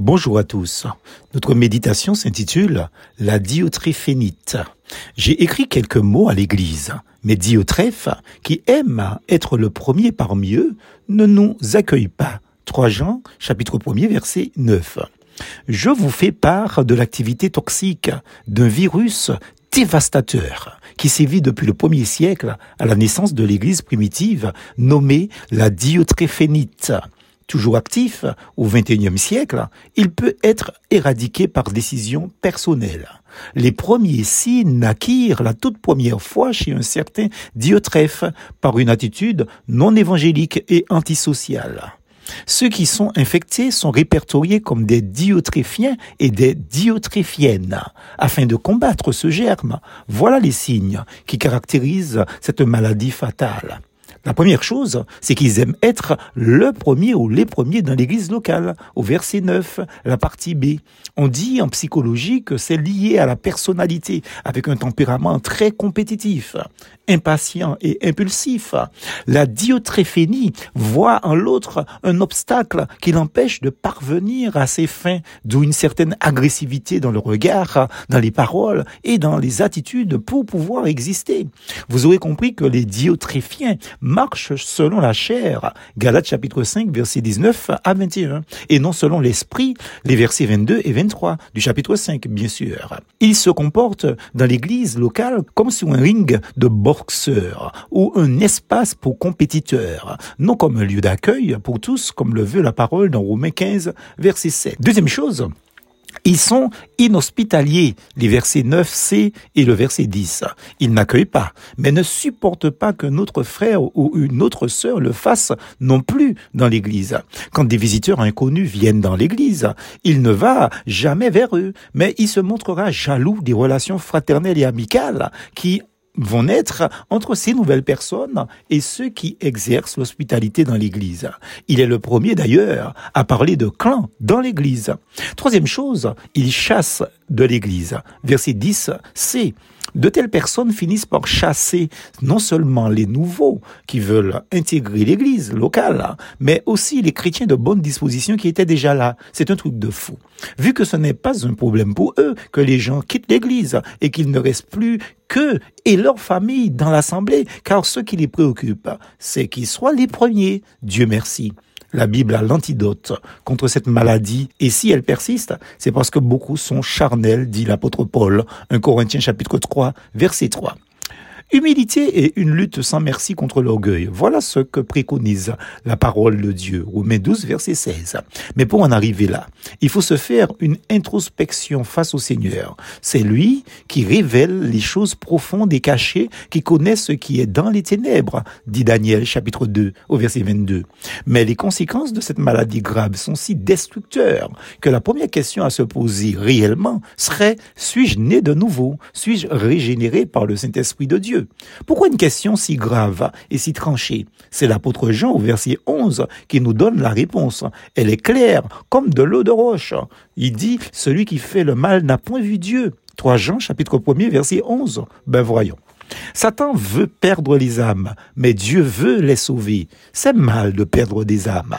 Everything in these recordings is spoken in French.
Bonjour à tous. Notre méditation s'intitule La diotréphénite. J'ai écrit quelques mots à l'église, mais Diotréphe, qui aime être le premier parmi eux, ne nous accueille pas. 3 Jean, chapitre 1er, verset 9. Je vous fais part de l'activité toxique d'un virus dévastateur qui sévit depuis le premier siècle à la naissance de l'église primitive nommée la diotréphénite toujours actif au XXIe siècle, il peut être éradiqué par décision personnelle. Les premiers signes naquirent la toute première fois chez un certain Diotrephe par une attitude non évangélique et antisociale. Ceux qui sont infectés sont répertoriés comme des diotréphiens et des diotrépiennes afin de combattre ce germe. Voilà les signes qui caractérisent cette maladie fatale. La première chose, c'est qu'ils aiment être le premier ou les premiers dans l'église locale. Au verset 9, la partie B. On dit en psychologie que c'est lié à la personnalité, avec un tempérament très compétitif, impatient et impulsif. La diotréphénie voit en l'autre un obstacle qui l'empêche de parvenir à ses fins, d'où une certaine agressivité dans le regard, dans les paroles et dans les attitudes pour pouvoir exister. Vous aurez compris que les diotrépiens marche selon la chair. Galates chapitre 5 verset 19 à 21. Et non selon l'esprit, les versets 22 et 23 du chapitre 5 bien sûr. Il se comporte dans l'église locale comme sur un ring de boxeur ou un espace pour compétiteurs, non comme un lieu d'accueil pour tous comme le veut la parole dans Romains 15 verset 7. Deuxième chose, ils sont inhospitaliers, les versets 9c et le verset 10. Ils n'accueillent pas, mais ne supportent pas qu'un autre frère ou une autre sœur le fasse non plus dans l'église. Quand des visiteurs inconnus viennent dans l'église, il ne va jamais vers eux, mais il se montrera jaloux des relations fraternelles et amicales qui vont naître entre ces nouvelles personnes et ceux qui exercent l'hospitalité dans l'Église. Il est le premier d'ailleurs à parler de clan dans l'Église. Troisième chose, il chasse de l'Église. Verset 10, c'est de telles personnes finissent par chasser non seulement les nouveaux qui veulent intégrer l'église locale, mais aussi les chrétiens de bonne disposition qui étaient déjà là. C'est un truc de fou. Vu que ce n'est pas un problème pour eux que les gens quittent l'église et qu'il ne reste plus qu'eux et leur famille dans l'assemblée, car ce qui les préoccupe, c'est qu'ils soient les premiers. Dieu merci. La Bible a l'antidote contre cette maladie, et si elle persiste, c'est parce que beaucoup sont charnels, dit l'apôtre Paul, 1 Corinthiens chapitre 3, verset 3. Humilité et une lutte sans merci contre l'orgueil. Voilà ce que préconise la parole de Dieu. Romains 12, verset 16. Mais pour en arriver là, il faut se faire une introspection face au Seigneur. C'est lui qui révèle les choses profondes et cachées, qui connaît ce qui est dans les ténèbres, dit Daniel chapitre 2 au verset 22. Mais les conséquences de cette maladie grave sont si destructeurs que la première question à se poser réellement serait, suis-je né de nouveau? Suis-je régénéré par le Saint-Esprit de Dieu? Pourquoi une question si grave et si tranchée? C'est l'apôtre Jean au verset 11 qui nous donne la réponse. Elle est claire comme de l'eau de roche. Il dit, celui qui fait le mal n'a point vu Dieu. 3 Jean chapitre 1 verset 11. Ben voyons. Satan veut perdre les âmes, mais Dieu veut les sauver. C'est mal de perdre des âmes.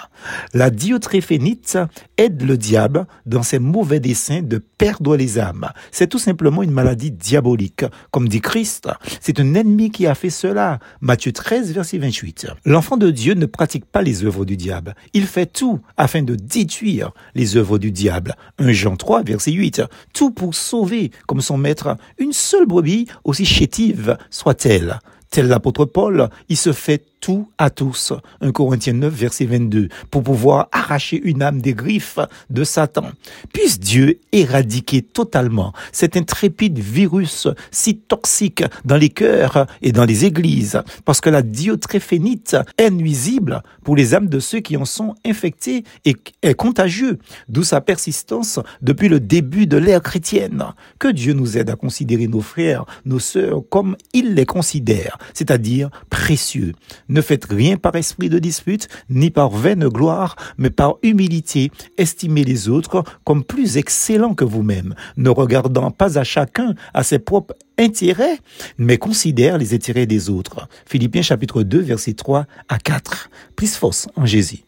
La diotréphénite aide le diable dans ses mauvais desseins de perdre les âmes. C'est tout simplement une maladie diabolique. Comme dit Christ, c'est un ennemi qui a fait cela. Matthieu 13, verset 28. L'enfant de Dieu ne pratique pas les œuvres du diable. Il fait tout afin de détruire les œuvres du diable. 1 Jean 3, verset 8. Tout pour sauver, comme son maître, une seule brebis aussi chétive soit-elle. Tel l'apôtre Paul, il se fait tout à tous. 1 Corinthiens 9, verset 22, pour pouvoir arracher une âme des griffes de Satan. Puisse Dieu éradiquer totalement cet intrépide virus si toxique dans les cœurs et dans les églises, parce que la diotréphénite est nuisible pour les âmes de ceux qui en sont infectés et est contagieux, d'où sa persistance depuis le début de l'ère chrétienne. Que Dieu nous aide à considérer nos frères, nos sœurs comme il les considère, c'est-à-dire précieux. Ne faites rien par esprit de dispute, ni par vaine gloire, mais par humilité. Estimez les autres comme plus excellents que vous-même, ne regardant pas à chacun à ses propres intérêts, mais considère les intérêts des autres. Philippiens chapitre 2, verset 3 à 4. Plus force en Jésus.